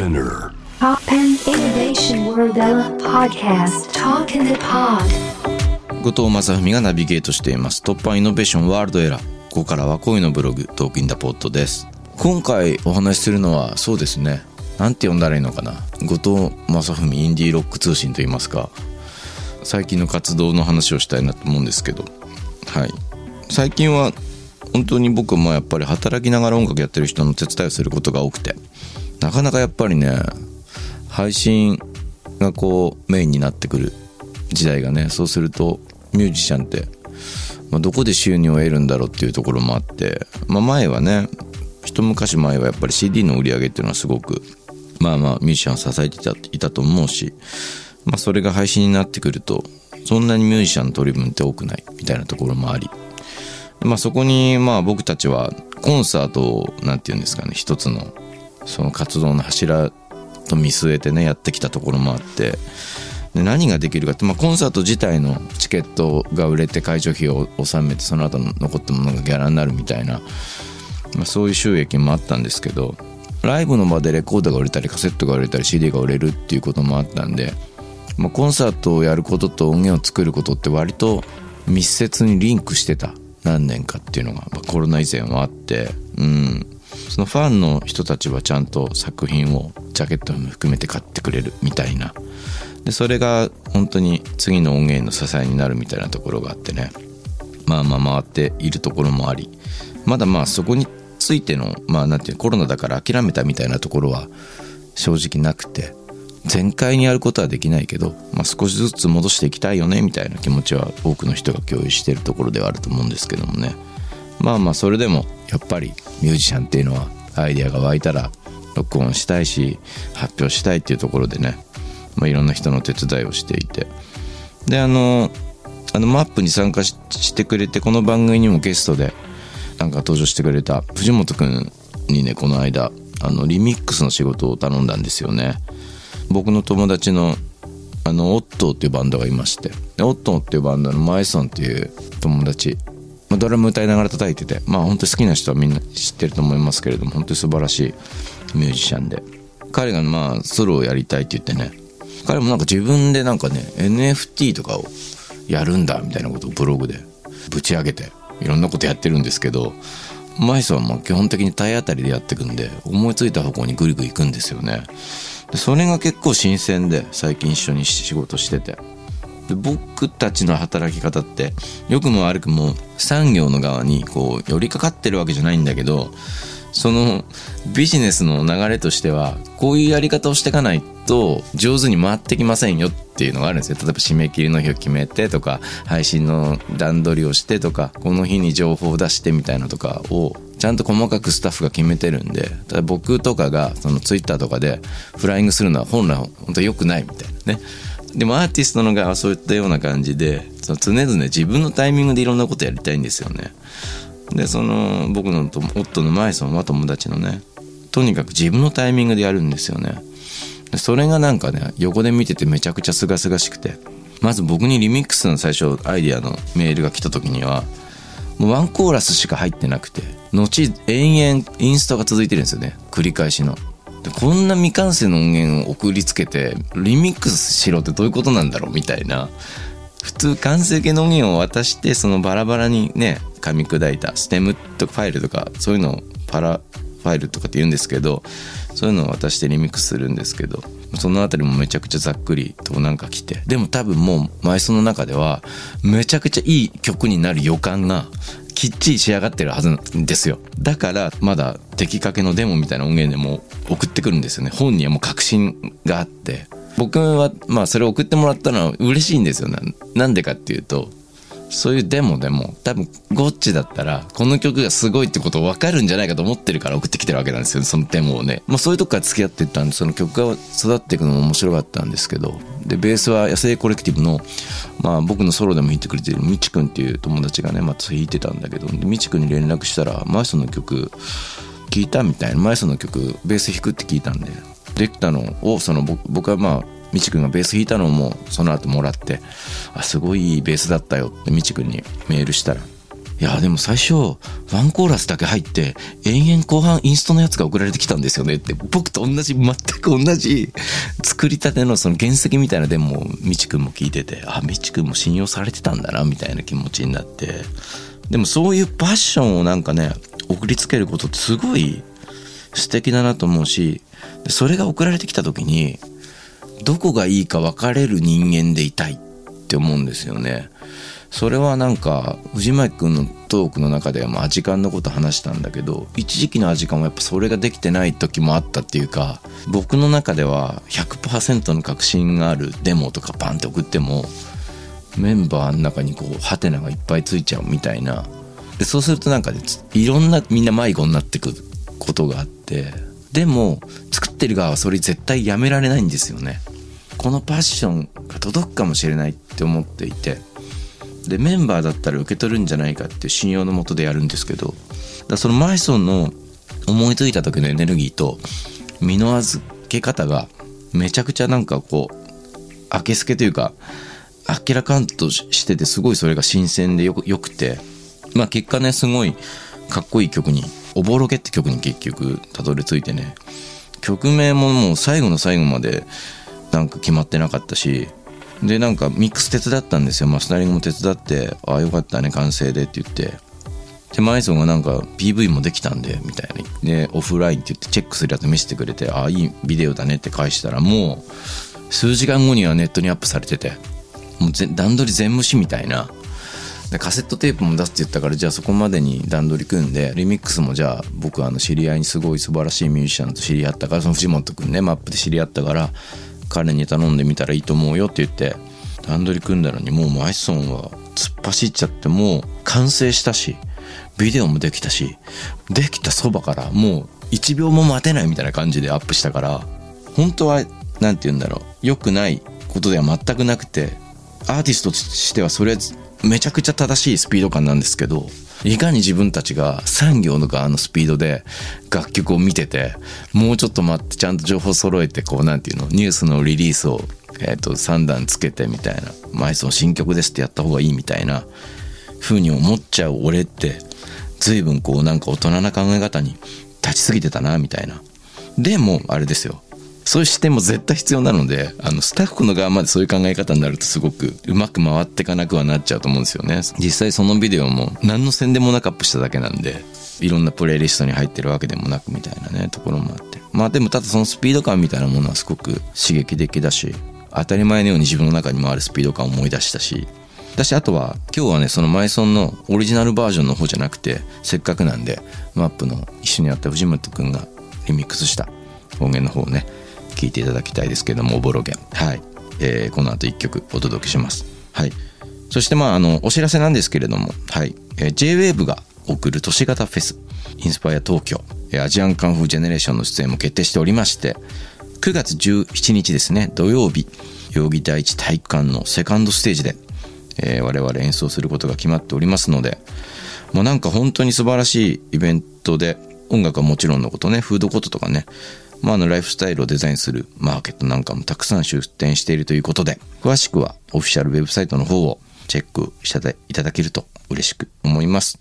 Spinner. Pop and Innovation World Podcast. Talk in the Pod. 後藤正文がナビゲートしています。突破イノベーションワールドエラー。ここからは恋のブログトークインダポットです。今回お話しするのはそうですね。なんて呼んだらいいのかな。後藤正文インディーロック通信といいますか。最近の活動の話をしたいなと思うんですけど。はい。最近は本当に僕もやっぱり働きながら音楽やってる人の手伝いをすることが多くてなかなかやっぱりね配信がこうメインになってくる時代がねそうするとミュージシャンって、まあ、どこで収入を得るんだろうっていうところもあって、まあ、前はね一昔前はやっぱり CD の売り上げっていうのはすごくまあまあミュージシャンを支えていたと思うし、まあ、それが配信になってくるとそんなにミュージシャンの取り分って多くないみたいなところもありまあそこにまあ僕たちはコンサートをなんて言うんですかね一つのその活動の柱と見据えてねやってきたところもあってで何ができるかって、まあ、コンサート自体のチケットが売れて会場費を納めてその後の残ったものがギャラになるみたいな、まあ、そういう収益もあったんですけどライブの場でレコードが売れたりカセットが売れたり CD が売れるっていうこともあったんで、まあ、コンサートをやることと音源を作ることって割と密接にリンクしてた何年かっていうのが、まあコロナ以前はあってうん。そのファンの人たちはちゃんと作品をジャケットも含めて買ってくれるみたいな。でそれが本当に次の音源の支えになるみたいなところがあってね。まあまあ回っているところもあり。まだまあそこについてのまあなんていうコロナだから諦めたみたいなところは正直なくて。全開にやることはできないけど、まあ、少しずつ戻していきたいよねみたいな気持ちは多くの人が共有しているところではあると思うんですけどもね。まあまあそれでもやっぱりミュージシャンっていうのはアイデアが湧いたら録音したいし発表したいっていうところでね、まあ、いろんな人の手伝いをしていて。であのあのマップに参加してくれてこの番組にもゲストでなんか登場してくれた藤本くんにねこの間あのリミックスの仕事を頼んだんですよね。僕の友達のあのオットーっていうバンドがいましてでオットーっていうバンドのマイソンっていう友達ドラム歌いながら叩いててまあ本当に好きな人はみんな知ってると思いますけれども本当に素晴らしいミュージシャンで。彼がまあソロをやりたいって言ってね彼もなんか自分でなんかね NFT とかをやるんだみたいなことをブログでぶち上げていろんなことやってるんですけどマイソンはもう基本的に体当たりでやっていくんで思いついた方向にグリグリ行くんですよね。でそれが結構新鮮で最近一緒に仕事してて。で僕たちの働き方って良くも悪くも産業の側にこう寄りかかってるわけじゃないんだけどそのビジネスの流れとしてはこういうやり方をしていかないと上手に回ってきませんよっていうのがあるんですよ。例えば締め切りの日を決めてとか配信の段取りをしてとかこの日に情報を出してみたいなとかをちゃんと細かくスタッフが決めてるんでただ僕とかがそのツイッターとかでフライングするのは本来本当良くないみたいなね。でもアーティストの側はそういったような感じでその常々自分のタイミングでいろんなことやりたいんですよね。でその僕のと夫のマイソンは友達のねとにかく自分のタイミングでやるんですよね。それがなんかね横で見ててめちゃくちゃ清々しくてまず僕にリミックスの最初アイデアのメールが来た時にはもうワンコーラスしか入ってなくて後延々インストが続いてるんですよね。繰り返しの。でこんな未完成の音源を送りつけてリミックスしろってどういうことなんだろうみたいな。普通完成形の音源を渡してそのバラバラにね噛み砕いたステムとかファイルとかそういうのをパラファイルとかって言うんですけどそういうのを渡してリミックスするんですけどそのあたりもめちゃくちゃざっくりとなんか来て。でも多分もうマイソの中ではめちゃくちゃいい曲になる予感がきっちり仕上がってるはずなんですよ。だからまだ出来かけのデモみたいな音源でも送ってくるんですよね。本人はもう確信があって。僕はまあそれを送ってもらったのは嬉しいんですよ。ななんでかっていうとそういうデモでも多分ゴッチだったらこの曲がすごいってこと分かるんじゃないかと思ってるから送ってきてるわけなんですよそのデモをね、まあ、そういうとこから付き合っていったんでその曲が育っていくのも面白かったんですけど。でベースは野生コレクティブの、まあ、僕のソロでも弾いてくれてるみちくんっていう友達がねまた弾いてたんだけどみちくんに連絡したらマイソの曲聞いたみたいなマイソの曲ベース弾くって聞いたんでできたのをその僕はまあみちくんがベース弾いたのもその後もらってあすごいいいベースだったよってみちくんにメールしたら「いや、でも最初、ワンコーラスだけ入って、延々後半インストのやつが送られてきたんですよねって、僕と同じ、全く同じ作りたてのその原石みたいなデモをみちくんも聞いてて、あ、みちくんも信用されてたんだな、みたいな気持ちになって。でもそういうパッションをなんかね、送りつけることってすごい素敵だなと思うし、それが送られてきた時に、どこがいいか分かれる人間でいたいって思うんですよね。それはなんか藤巻君のトークの中ではまあアジカンのこと話したんだけど一時期のアジカンはやっぱそれができてない時もあったっていうか僕の中では100%の確信があるデモとかパンって送ってもメンバーの中にこうハテナがいっぱいついちゃうみたいなでそうするとなんかねいろんなみんな迷子になってくることがあってでも作ってる側はそれ絶対やめられないんですよねこのパッションが届くかもしれないって思っていてでメンバーだったら受け取るんじゃないかって信用のもとでやるんですけどだそのマイソンの思いついた時のエネルギーと身の預け方がめちゃくちゃなんかこう明けすけというかあっけらかんとしててすごいそれが新鮮でよくよくてまあ結果ねすごいかっこいい曲に「おぼろげ」って曲に結局たどり着いてね曲名ももう最後の最後までなんか決まってなかったしでなんかミックス手伝ったんですよ。マスタリングも手伝って「ああよかったね完成で」って言って。でマイソンがなんか PV もできたんでみたいな。でオフラインって言ってチェックするやつ見せてくれて「ああいいビデオだね」って返したらもう数時間後にはネットにアップされててもう段取り全無視みたいな。でカセットテープも出すって言ったからじゃあそこまでに段取り組んでリミックスもじゃあ僕あの知り合いにすごい素晴らしいミュージシャンと知り合ったからその藤本君ねマップで知り合ったから彼に頼んでみたらいいと思うよって言って段取り組んだのにもうマイソンは突っ走っちゃってもう完成したしビデオもできたしできたそばからもう1秒も待てないみたいな感じでアップしたから本当は何て言うんだろう良くないことでは全くなくてアーティストとしてはそれめちゃくちゃ正しいスピード感なんですけどいかに自分たちが産業の側のスピードで楽曲を見ててもうちょっと待ってちゃんと情報揃えてこうなんていうのニュースのリリースを、えー、と3段つけてみたいな「マイソン新曲です」ってやった方がいいみたいな風に思っちゃう俺って随分こうなんか大人な考え方に立ちすぎてたなみたいな。でもあれですよ。そういう視点も絶対必要なのであのスタッフの側までそういう考え方になるとすごくうまく回っていかなくはなっちゃうと思うんですよね。実際そのビデオも何の宣伝もなくアップしただけなんでいろんなプレイリストに入ってるわけでもなくみたいなねところもあって。まあでもただそのスピード感みたいなものはすごく刺激的だし当たり前のように自分の中にもあるスピード感を思い出したしだしあとは今日はねそのマイソンのオリジナルバージョンの方じゃなくてせっかくなんでマップの一緒にやった藤本くんがリミックスした音源の方をね聞いていただきたいですけどもおぼろげ。はい、えーこの後1曲お届けします。はい。そしてまああのお知らせなんですけれどもはい、えー JWAVE が送る都市型フェスインスパイア東京アジアンカンフージェネレーションの出演も決定しておりまして9月17日ですね土曜日代々木第一体育館のセカンドステージで、えー我々演奏することが決まっておりますのでもうなんか本当に素晴らしいイベントで音楽はもちろんのことねフードコートとかねまあ、ライフスタイルをデザインするマーケットなんかもたくさん出展しているということで詳しくはオフィシャルウェブサイトの方をチェックしていただけると嬉しく思います。